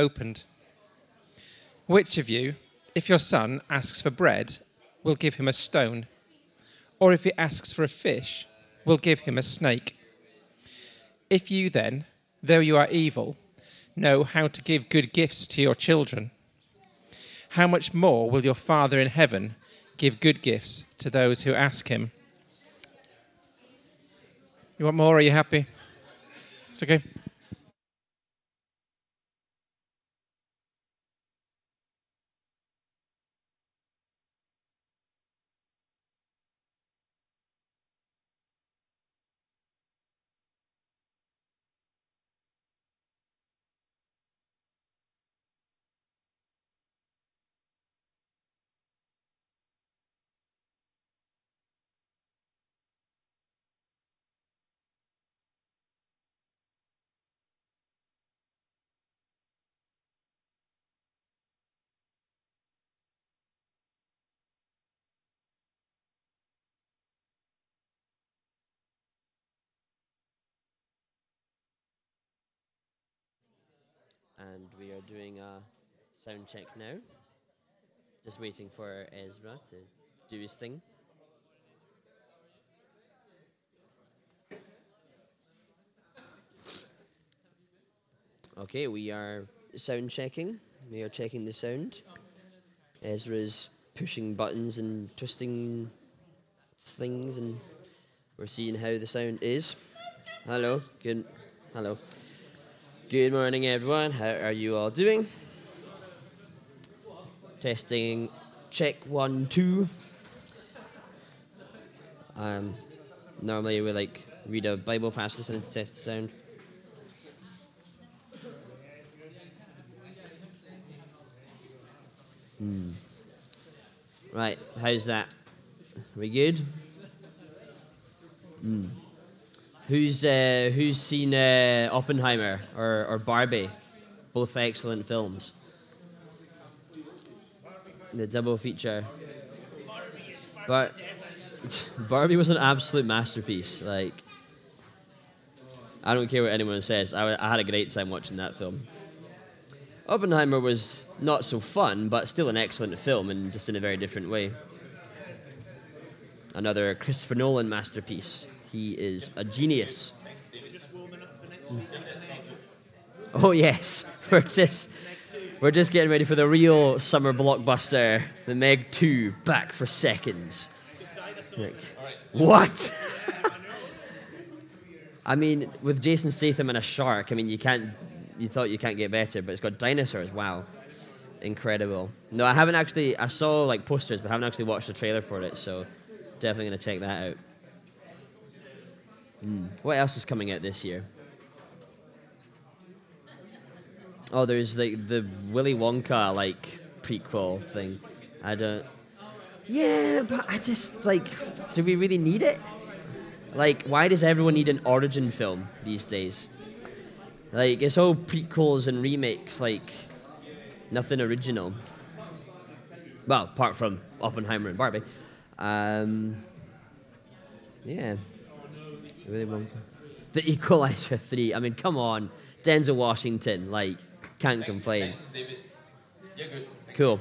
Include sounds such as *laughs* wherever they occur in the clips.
opened. Which of you, if your son asks for bread, will give him a stone? Or if he asks for a fish, will give him a snake? If you then, though you are evil, know how to give good gifts to your children, how much more will your Father in heaven give good gifts to those who ask him? You want more? Are you happy? It's okay. We are doing a sound check now. Just waiting for Ezra to do his thing. Okay, we are sound checking. We are checking the sound. Ezra's pushing buttons and twisting things, and we're seeing how the sound is. Hello, good. Hello. Good morning, everyone. How are you all doing? Testing, check one, two. Um, normally we like read a Bible passage and test the sound. Hmm. Right, how's that? Are we good? Hmm. Who's uh, who's seen uh, Oppenheimer or, or Barbie? Both excellent films. The double feature. But *laughs* Barbie was an absolute masterpiece. Like, I don't care what anyone says. I, I had a great time watching that film. Oppenheimer was not so fun, but still an excellent film, and just in a very different way. Another Christopher Nolan masterpiece. He is a genius. Oh yes, *laughs* we're just we're just getting ready for the real summer blockbuster, the Meg Two, back for seconds. Like, what? *laughs* I mean, with Jason Statham and a shark, I mean, you can't. You thought you can't get better, but it's got dinosaurs. Wow, incredible. No, I haven't actually. I saw like posters, but I haven't actually watched the trailer for it. So, definitely gonna check that out. Mm. What else is coming out this year? Oh, there's like the Willy Wonka like prequel thing. I don't. Yeah, but I just like. Do we really need it? Like, why does everyone need an origin film these days? Like, it's all prequels and remakes. Like, nothing original. Well, apart from Oppenheimer and Barbie. Um, yeah. Really. The Equalizer *laughs* 3. I mean, come on. Denzel Washington, like, can't complain. Cool.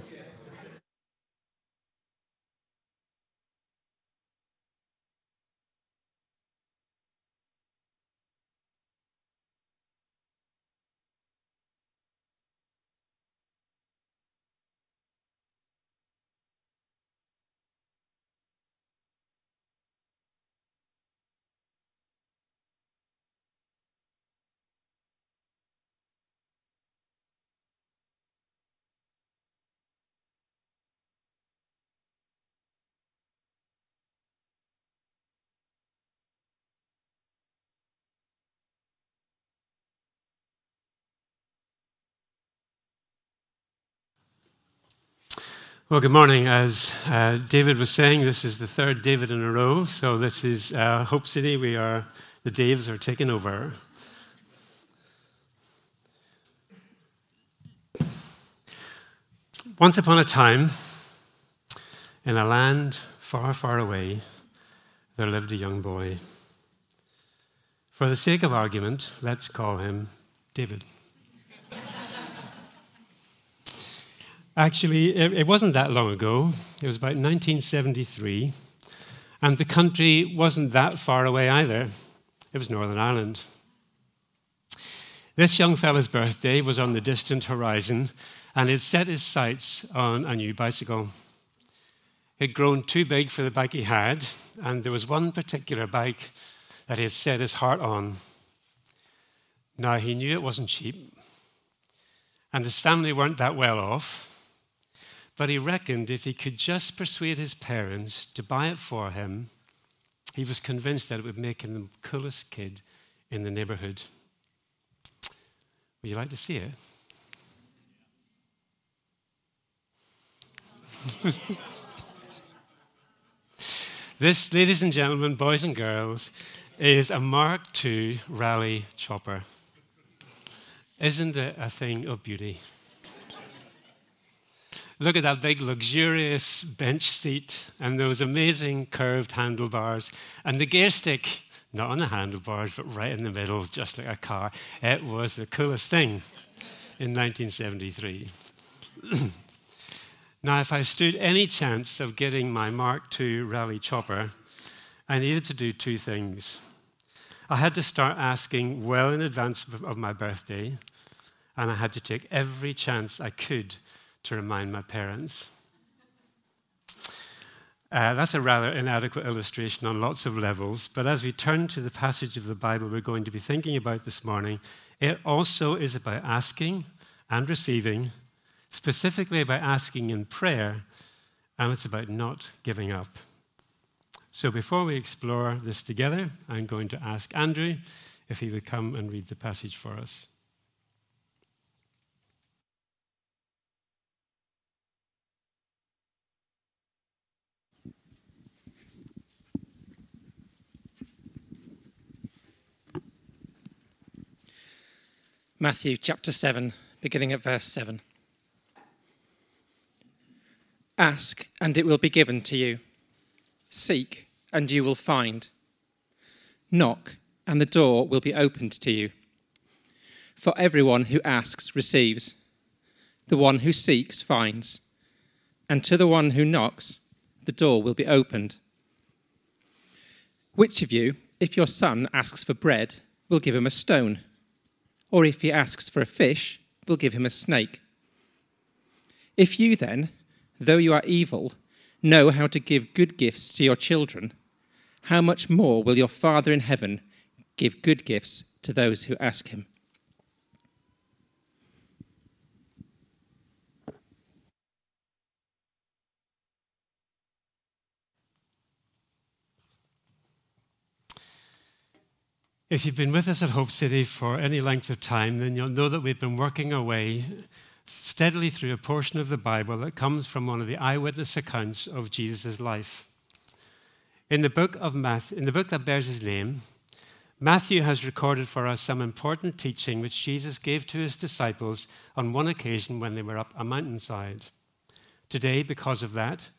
Well, good morning. As uh, David was saying, this is the third David in a row. So this is uh, Hope City. We are the Daves are taking over. Once upon a time, in a land far, far away, there lived a young boy. For the sake of argument, let's call him David. Actually, it, it wasn't that long ago. It was about 1973. And the country wasn't that far away either. It was Northern Ireland. This young fella's birthday was on the distant horizon, and he'd set his sights on a new bicycle. He'd grown too big for the bike he had, and there was one particular bike that he had set his heart on. Now, he knew it wasn't cheap, and his family weren't that well off, but he reckoned if he could just persuade his parents to buy it for him, he was convinced that it would make him the coolest kid in the neighborhood. Would you like to see it? *laughs* this, ladies and gentlemen, boys and girls, is a Mark II Raleigh chopper. Isn't it a thing of beauty? Look at that big, luxurious bench seat and those amazing curved handlebars and the gear stick, not on the handlebars, but right in the middle, just like a car. It was the coolest thing in 1973. *clears throat* now, if I stood any chance of getting my Mark II Raleigh chopper, I needed to do two things. I had to start asking well in advance of my birthday, and I had to take every chance I could to remind my parents. Uh, that's a rather inadequate illustration on lots of levels, but as we turn to the passage of the Bible we're going to be thinking about this morning, it also is about asking and receiving, specifically about asking in prayer, and it's about not giving up. So before we explore this together, I'm going to ask Andrew if he would come and read the passage for us. Matthew chapter 7, beginning at verse 7. Ask, and it will be given to you. Seek, and you will find. Knock, and the door will be opened to you. For everyone who asks receives, the one who seeks finds, and to the one who knocks, the door will be opened. Which of you, if your son asks for bread, will give him a stone? Or if he asks for a fish, we'll give him a snake. If you then, though you are evil, know how to give good gifts to your children, how much more will your Father in heaven give good gifts to those who ask him? If you've been with us at Hope City for any length of time, then you'll know that we've been working our way steadily through a portion of the Bible that comes from one of the eyewitness accounts of Jesus' life. In the book of Matthew, in the book that bears his name, Matthew has recorded for us some important teaching which Jesus gave to his disciples on one occasion when they were up a mountainside. Today, because of that,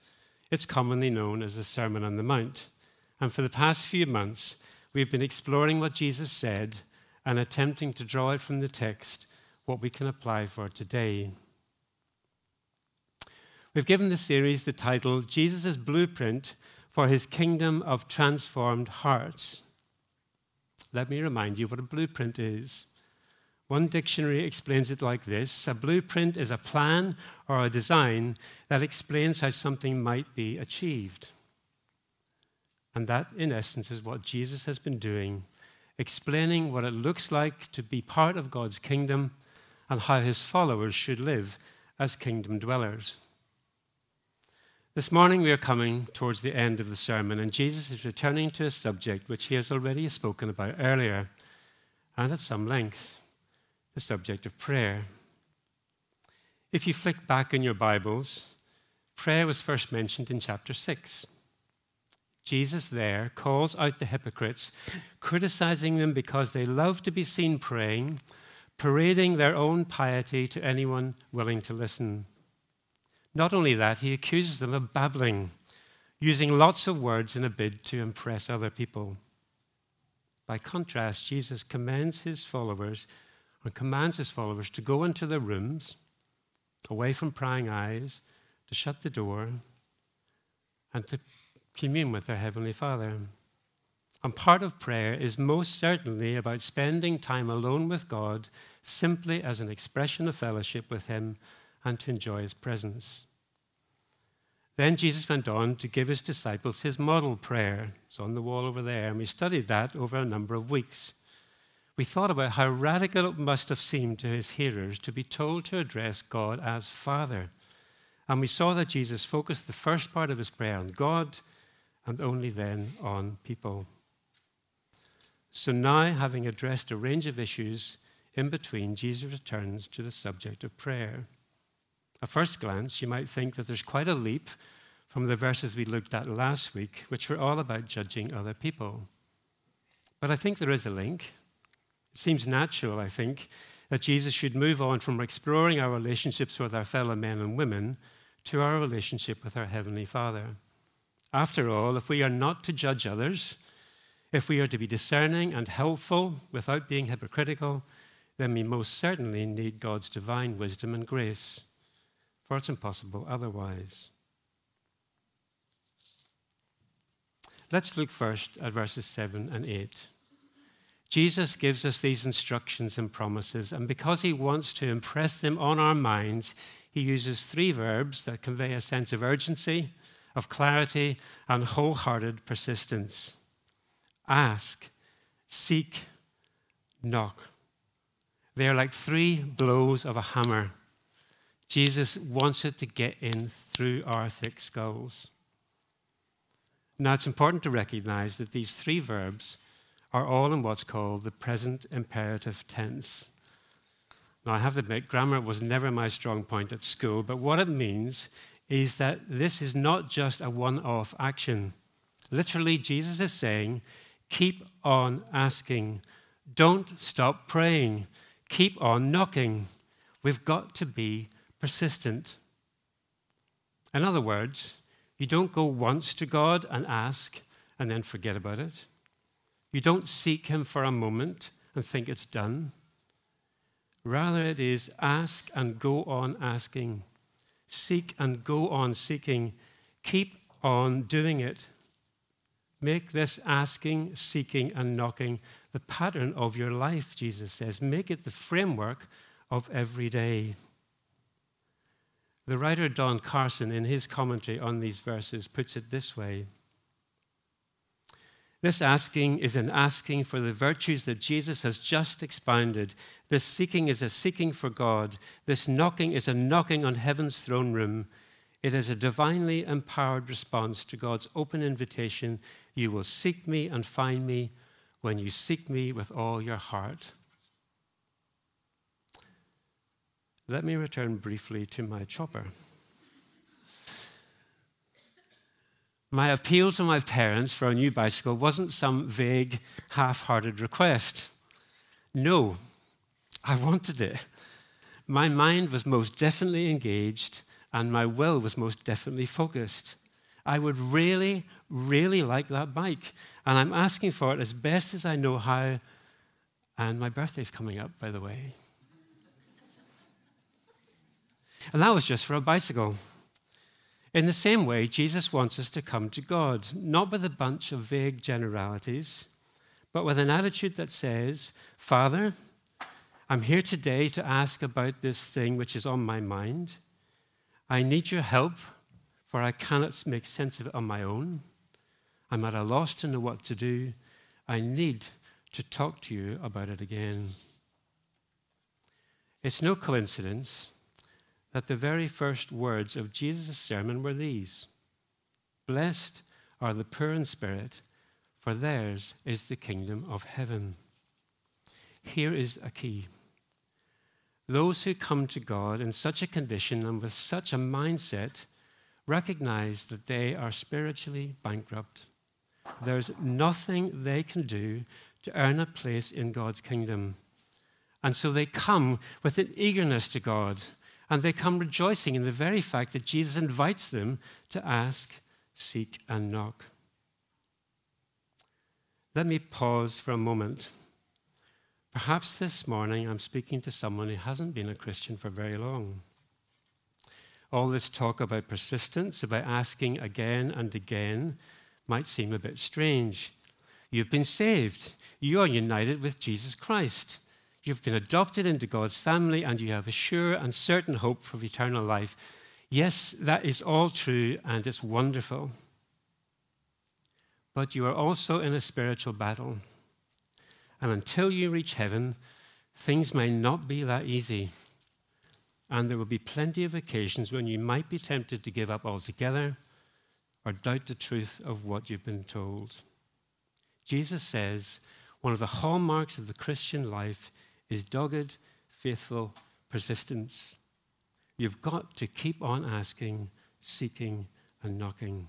it's commonly known as the Sermon on the Mount. And for the past few months, We've been exploring what Jesus said and attempting to draw from the text what we can apply for today. We've given the series the title Jesus' Blueprint for His Kingdom of Transformed Hearts. Let me remind you what a blueprint is. One dictionary explains it like this A blueprint is a plan or a design that explains how something might be achieved. And that, in essence, is what Jesus has been doing, explaining what it looks like to be part of God's kingdom and how his followers should live as kingdom dwellers. This morning, we are coming towards the end of the sermon, and Jesus is returning to a subject which he has already spoken about earlier, and at some length the subject of prayer. If you flick back in your Bibles, prayer was first mentioned in chapter 6. Jesus there calls out the hypocrites, criticizing them because they love to be seen praying, parading their own piety to anyone willing to listen. Not only that, he accuses them of babbling, using lots of words in a bid to impress other people. By contrast, Jesus commends his followers and commands his followers to go into their rooms, away from prying eyes, to shut the door, and to commune with their Heavenly Father. And part of prayer is most certainly about spending time alone with God simply as an expression of fellowship with Him and to enjoy His presence. Then Jesus went on to give His disciples His model prayer. It's on the wall over there, and we studied that over a number of weeks. We thought about how radical it must have seemed to His hearers to be told to address God as Father. And we saw that Jesus focused the first part of His prayer on God and only then on people. So now, having addressed a range of issues in between, Jesus returns to the subject of prayer. At first glance, you might think that there's quite a leap from the verses we looked at last week, which were all about judging other people. But I think there is a link. It seems natural, I think, that Jesus should move on from exploring our relationships with our fellow men and women to our relationship with our Heavenly Father. After all, if we are not to judge others, if we are to be discerning and helpful without being hypocritical, then we most certainly need God's divine wisdom and grace, for it's impossible otherwise. Let's look first at verses 7 and 8. Jesus gives us these instructions and promises, and because he wants to impress them on our minds, he uses three verbs that convey a sense of urgency, of clarity, and wholehearted persistence ask, seek, knock. They are like three blows of a hammer. Jesus wants it to get in through our thick skulls. Now, it's important to recognize that these three verbs are all in what's called the present imperative tense. Now, I have to admit, grammar was never my strong point at school, but what it means is that this is not just a one off action. Literally, Jesus is saying, Keep on asking. Don't stop praying. Keep on knocking. We've got to be persistent. In other words, you don't go once to God and ask and then forget about it. You don't seek Him for a moment and think it's done. Rather, it is ask and go on asking, seek and go on seeking, keep on doing it. Make this asking, seeking, and knocking the pattern of your life, Jesus says. Make it the framework of every day. The writer Don Carson, in his commentary on these verses, puts it this way This asking is an asking for the virtues that Jesus has just expounded. This seeking is a seeking for God. This knocking is a knocking on heaven's throne room. It is a divinely empowered response to God's open invitation you will seek me and find me when you seek me with all your heart. Let me return briefly to my chopper. My appeal to my parents for a new bicycle wasn't some vague, half hearted request. No, I wanted it. My mind was most definitely engaged, and my will was most definitely focused. I would really, really like that bike. And I'm asking for it as best as I know how. And my birthday's coming up, by the way. And that was just for a bicycle. In the same way, Jesus wants us to come to God, not with a bunch of vague generalities, but with an attitude that says, Father, I'm here today to ask about this thing which is on my mind. I need your help for I cannot make sense of it on my own. I'm at a loss to know what to do. I need to talk to you about it again. It's no coincidence that the very first words of Jesus' sermon were these Blessed are the poor in spirit, for theirs is the kingdom of heaven. Here is a key. Those who come to God in such a condition and with such a mindset recognize that they are spiritually bankrupt. There's nothing they can do to earn a place in God's kingdom. And so they come with an eagerness to God, and they come rejoicing in the very fact that Jesus invites them to ask, seek, and knock. Let me pause for a moment. Perhaps this morning I'm speaking to someone who hasn't been a Christian for very long. all this talk about persistence, about asking again and again, might seem a bit strange. You've been saved. You are united with Jesus Christ. You've been adopted into God's family and you have a sure and certain hope for eternal life. Yes, that is all true and it's wonderful. But you are also in a spiritual battle. And until you reach heaven, things may not be that easy. And there will be plenty of occasions when you might be tempted to give up altogether or doubt the truth of what you've been told. Jesus says one of the hallmarks of the Christian life is dogged, faithful persistence. You've got to keep on asking, seeking, and knocking.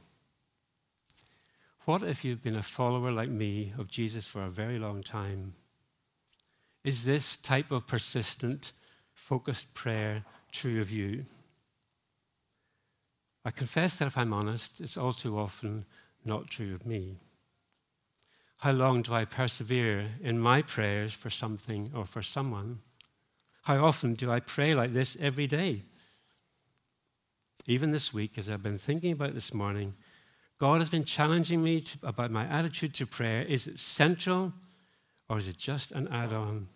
What if you've been a follower like me of Jesus for a very long time? Is this type of persistent, focused prayer true of you? I confess that if I'm honest, it's all too often not true of me. How long do I persevere in my prayers for something or for someone? How often do I pray like this every day? Even this week, as I've been thinking about this morning, God has been challenging me to, about my attitude to prayer. Is it central or is it just an add on?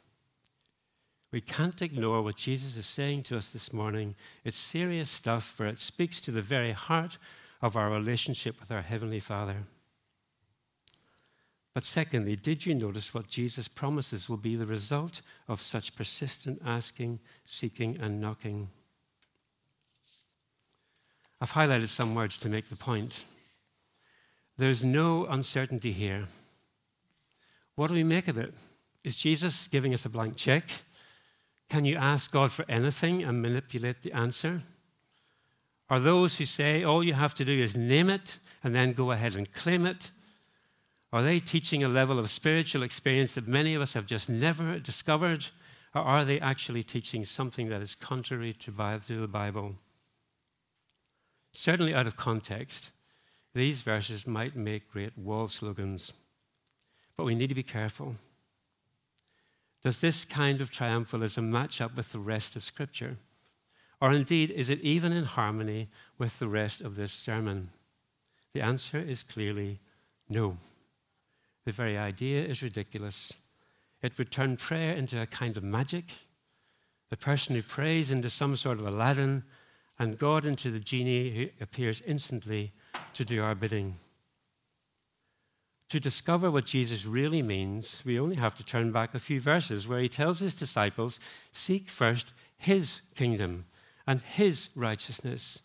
We can't ignore what Jesus is saying to us this morning. It's serious stuff, for it speaks to the very heart of our relationship with our Heavenly Father. But secondly, did you notice what Jesus promises will be the result of such persistent asking, seeking, and knocking? I've highlighted some words to make the point. There's no uncertainty here. What do we make of it? Is Jesus giving us a blank check? Can you ask God for anything and manipulate the answer? Are those who say all you have to do is name it and then go ahead and claim it? Are they teaching a level of spiritual experience that many of us have just never discovered? Or are they actually teaching something that is contrary to the Bible? Certainly, out of context, these verses might make great wall slogans, but we need to be careful. Does this kind of triumphalism match up with the rest of Scripture? Or indeed, is it even in harmony with the rest of this sermon? The answer is clearly no. The very idea is ridiculous. It would turn prayer into a kind of magic. The person who prays into some sort of Aladdin and God into the genie who appears instantly to do our bidding. To discover what Jesus really means, we only have to turn back a few verses where he tells his disciples, Seek first his kingdom and his righteousness.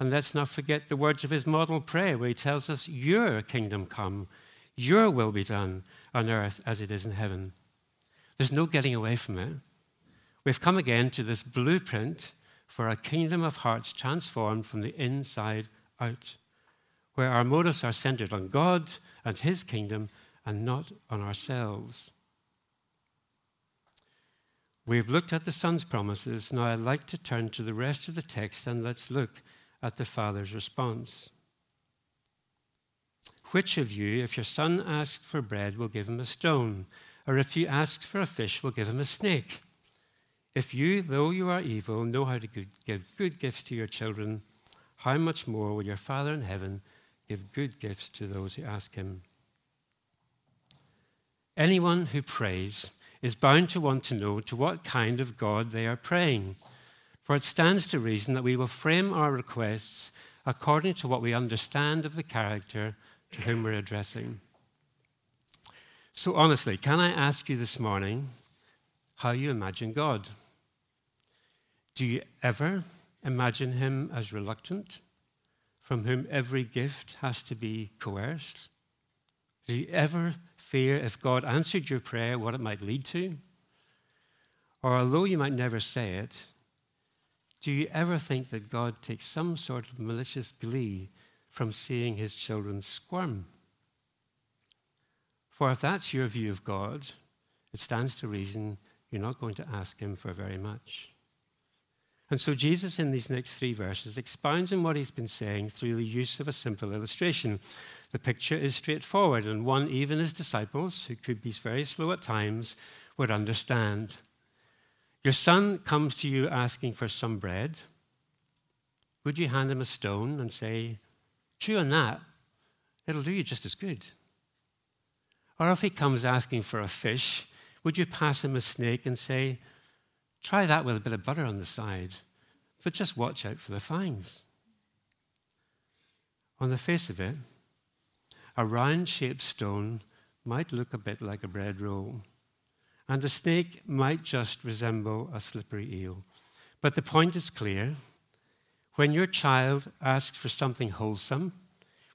And let's not forget the words of his model prayer where he tells us, Your kingdom come, your will be done on earth as it is in heaven. There's no getting away from it. We've come again to this blueprint for a kingdom of hearts transformed from the inside out, where our motives are centered on God and His kingdom and not on ourselves. We've looked at the Son's promises. Now I'd like to turn to the rest of the text and let's look at the Father's response. Which of you, if your son asks for bread, will give him a stone? Or if he asks for a fish, will give him a snake? If you, though you are evil, know how to give good gifts to your children, how much more will your Father in heaven give good gifts to those who ask him? Anyone who prays is bound to want to know to what kind of God they are praying. For it stands to reason that we will frame our requests according to what we understand of the character to whom we're addressing. So, honestly, can I ask you this morning how you imagine God? Do you ever imagine him as reluctant, from whom every gift has to be coerced? Do you ever fear if God answered your prayer what it might lead to? Or although you might never say it, do you ever think that God takes some sort of malicious glee from seeing his children squirm? For if that's your view of God, it stands to reason you're not going to ask him for very much. And so Jesus, in these next three verses, expounds on what he's been saying through the use of a simple illustration. The picture is straightforward, and one even his disciples, who could be very slow at times, would understand. Your son comes to you asking for some bread. Would you hand him a stone and say, Chew on that, it'll do you just as good? Or if he comes asking for a fish, would you pass him a snake and say, Try that with a bit of butter on the side, but just watch out for the fangs? On the face of it, a round shaped stone might look a bit like a bread roll, and a snake might just resemble a slippery eel. But the point is clear. When your child asks for something wholesome,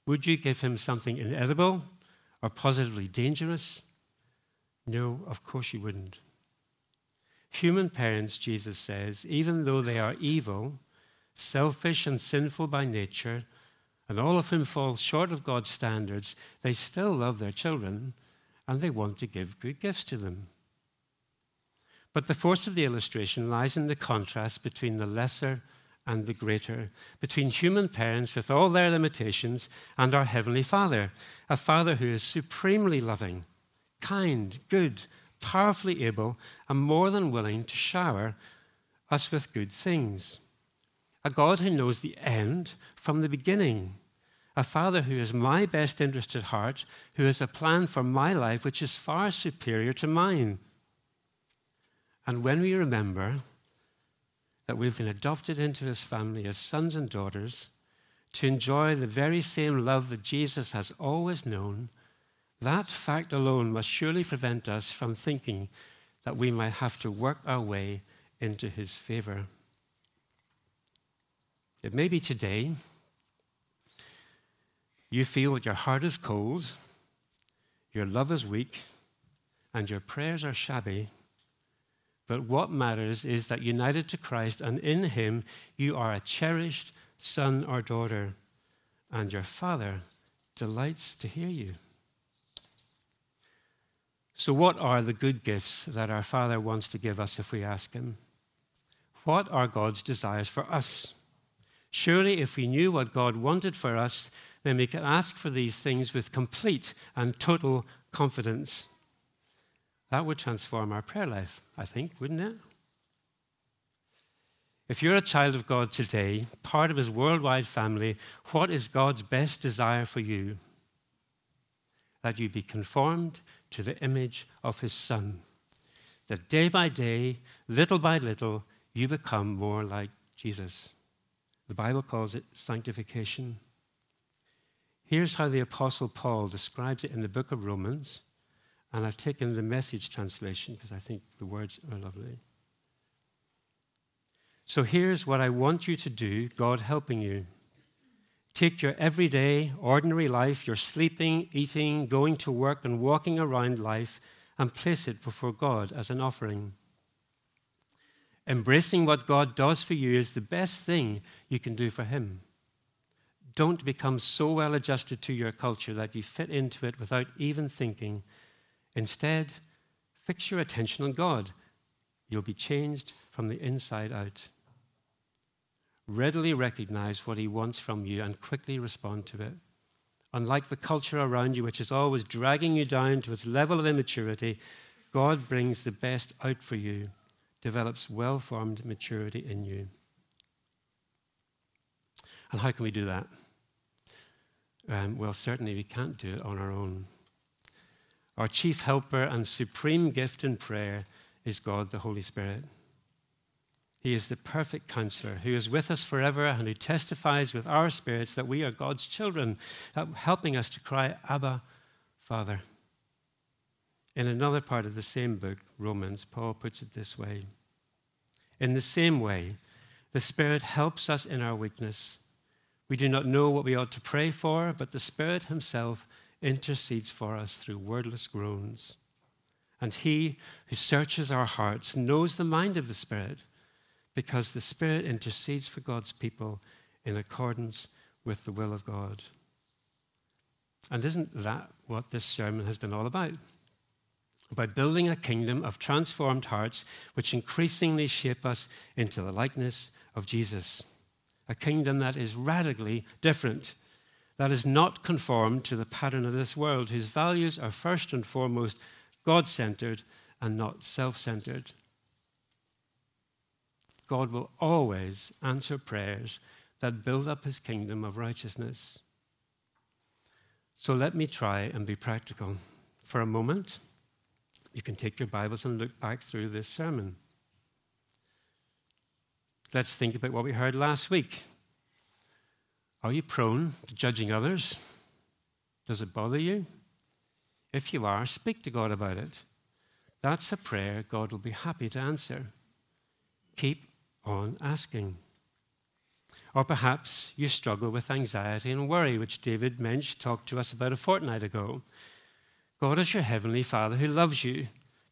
would you give him something inedible or positively dangerous? No, of course you wouldn't. Human parents, Jesus says, even though they are evil, selfish, and sinful by nature, and all of whom fall short of God's standards, they still love their children and they want to give good gifts to them. But the force of the illustration lies in the contrast between the lesser and the greater, between human parents with all their limitations and our Heavenly Father, a Father who is supremely loving, kind, good, powerfully able, and more than willing to shower us with good things. A God who knows the end from the beginning. A Father who has my best interest at heart, who has a plan for my life which is far superior to mine. And when we remember that we've been adopted into his family as sons and daughters to enjoy the very same love that Jesus has always known, that fact alone must surely prevent us from thinking that we might have to work our way into his favor. It may be today you feel that your heart is cold, your love is weak, and your prayers are shabby. But what matters is that united to Christ and in Him, you are a cherished son or daughter, and your Father delights to hear you. So, what are the good gifts that our Father wants to give us if we ask Him? What are God's desires for us? Surely, if we knew what God wanted for us, then we could ask for these things with complete and total confidence. That would transform our prayer life, I think, wouldn't it? If you're a child of God today, part of his worldwide family, what is God's best desire for you? That you be conformed to the image of his Son. That day by day, little by little, you become more like Jesus. The Bible calls it sanctification. Here's how the Apostle Paul describes it in the book of Romans, and I've taken the message translation because I think the words are lovely. So here's what I want you to do, God helping you. Take your everyday, ordinary life, your sleeping, eating, going to work, and walking around life, and place it before God as an offering. Embracing what God does for you is the best thing you can do for Him. Don't become so well adjusted to your culture that you fit into it without even thinking. Instead, fix your attention on God. You'll be changed from the inside out. Readily recognize what He wants from you and quickly respond to it. Unlike the culture around you, which is always dragging you down to its level of immaturity, God brings the best out for you, develops well formed maturity in you. And how can we do that? Um, well, certainly we can't do it on our own. Our chief helper and supreme gift in prayer is God the Holy Spirit. He is the perfect counselor who is with us forever and who testifies with our spirits that we are God's children, helping us to cry, Abba, Father. In another part of the same book, Romans, Paul puts it this way In the same way, the Spirit helps us in our weakness. We do not know what we ought to pray for, but the Spirit Himself intercedes for us through wordless groans. And He who searches our hearts knows the mind of the Spirit, because the Spirit intercedes for God's people in accordance with the will of God. And isn't that what this sermon has been all about? About building a kingdom of transformed hearts which increasingly shape us into the likeness of Jesus a kingdom that is radically different, that is not conformed to the pattern of this world, whose values are first and foremost God centered and not self centered. God will always answer prayers that build up his kingdom of righteousness. So let me try and be practical. For a moment, you can take your Bibles and look back through this sermon. Let's think about what we heard last week. Are you prone to judging others? Does it bother you? If you are, speak to God about it. That's a prayer God will be happy to answer. Keep on asking. Or perhaps you struggle with anxiety and worry, which David Mensch talked to us about a fortnight ago. God is your heavenly Father who loves you.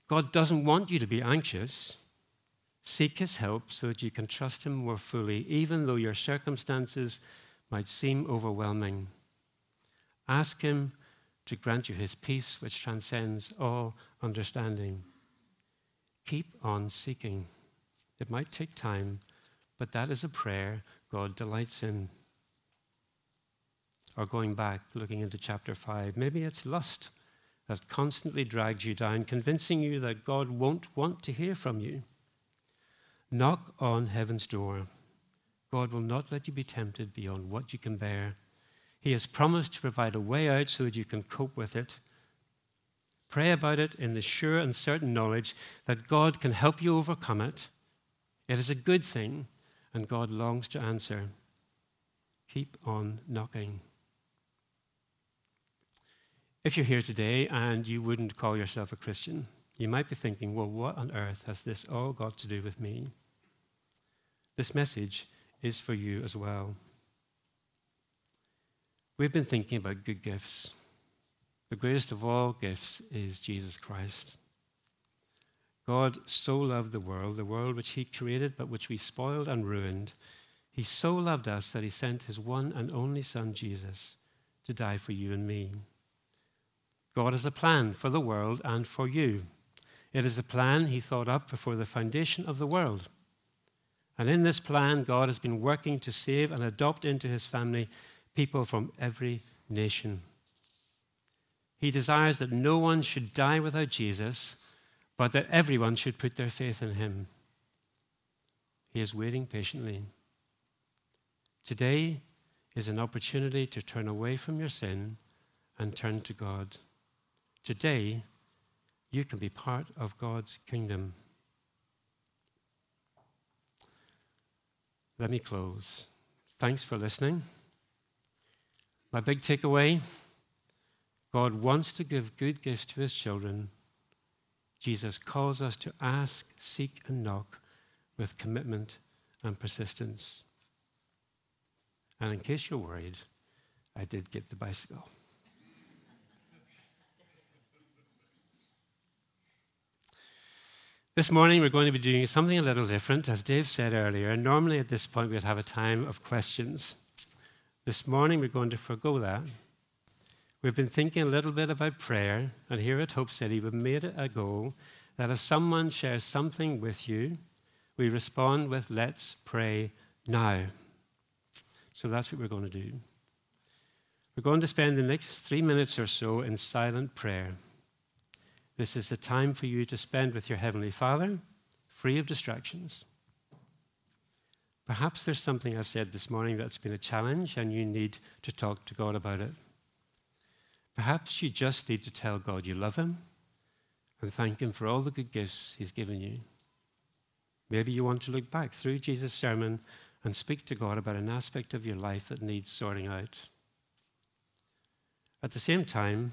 God doesn't want you to be anxious. Seek his help so that you can trust him more fully, even though your circumstances might seem overwhelming. Ask him to grant you his peace, which transcends all understanding. Keep on seeking. It might take time, but that is a prayer God delights in. Or going back, looking into chapter 5, maybe it's lust that constantly drags you down, convincing you that God won't want to hear from you. Knock on heaven's door. God will not let you be tempted beyond what you can bear. He has promised to provide a way out so that you can cope with it. Pray about it in the sure and certain knowledge that God can help you overcome it. It is a good thing, and God longs to answer. Keep on knocking. If you're here today and you wouldn't call yourself a Christian, you might be thinking, well, what on earth has this all got to do with me? This message is for you as well. We've been thinking about good gifts. The greatest of all gifts is Jesus Christ. God so loved the world, the world which He created but which we spoiled and ruined. He so loved us that He sent His one and only Son, Jesus, to die for you and me. God has a plan for the world and for you. It is a plan He thought up before the foundation of the world. And in this plan, God has been working to save and adopt into His family people from every nation. He desires that no one should die without Jesus, but that everyone should put their faith in him. He is waiting patiently. Today is an opportunity to turn away from your sin and turn to God. Today, you can be part of God's kingdom. Let me close. Thanks for listening. My big takeaway God wants to give good gifts to his children. Jesus calls us to ask, seek, and knock with commitment and persistence. And in case you're worried, I did get the bicycle. This morning, we're going to be doing something a little different. As Dave said earlier, normally at this point, we'd have a time of questions. This morning, we're going to forego that. We've been thinking a little bit about prayer, and here at Hope City, we've made it a goal that if someone shares something with you, we respond with, Let's pray now. So that's what we're going to do. We're going to spend the next three minutes or so in silent prayer. This is a time for you to spend with your Heavenly Father, free of distractions. Perhaps there's something I've said this morning that's been a challenge and you need to talk to God about it. Perhaps you just need to tell God you love Him and thank Him for all the good gifts He's given you. Maybe you want to look back through Jesus' sermon and speak to God about an aspect of your life that needs sorting out. At the same time,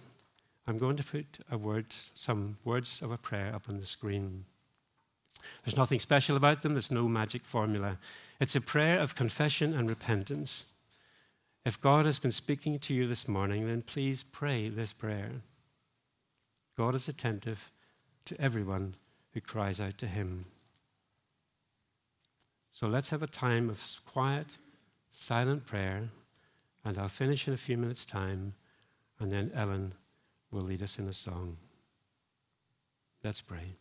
I'm going to put word, some words of a prayer up on the screen. There's nothing special about them, there's no magic formula. It's a prayer of confession and repentance. If God has been speaking to you this morning, then please pray this prayer. God is attentive to everyone who cries out to Him. So let's have a time of quiet, silent prayer, and I'll finish in a few minutes' time, and then Ellen will lead us in a song. Let's pray.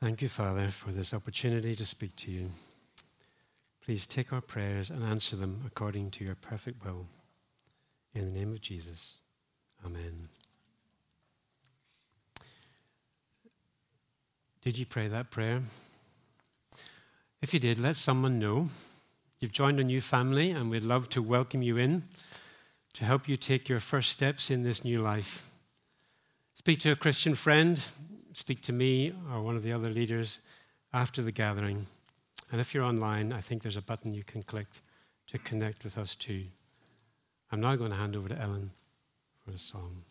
Thank you, Father, for this opportunity to speak to you. Please take our prayers and answer them according to your perfect will. In the name of Jesus, Amen. Did you pray that prayer? If you did, let someone know. You've joined a new family, and we'd love to welcome you in to help you take your first steps in this new life. Speak to a Christian friend, speak to me or one of the other leaders after the gathering. And if you're online, I think there's a button you can click to connect with us too. I'm now going to hand over to Ellen for a song.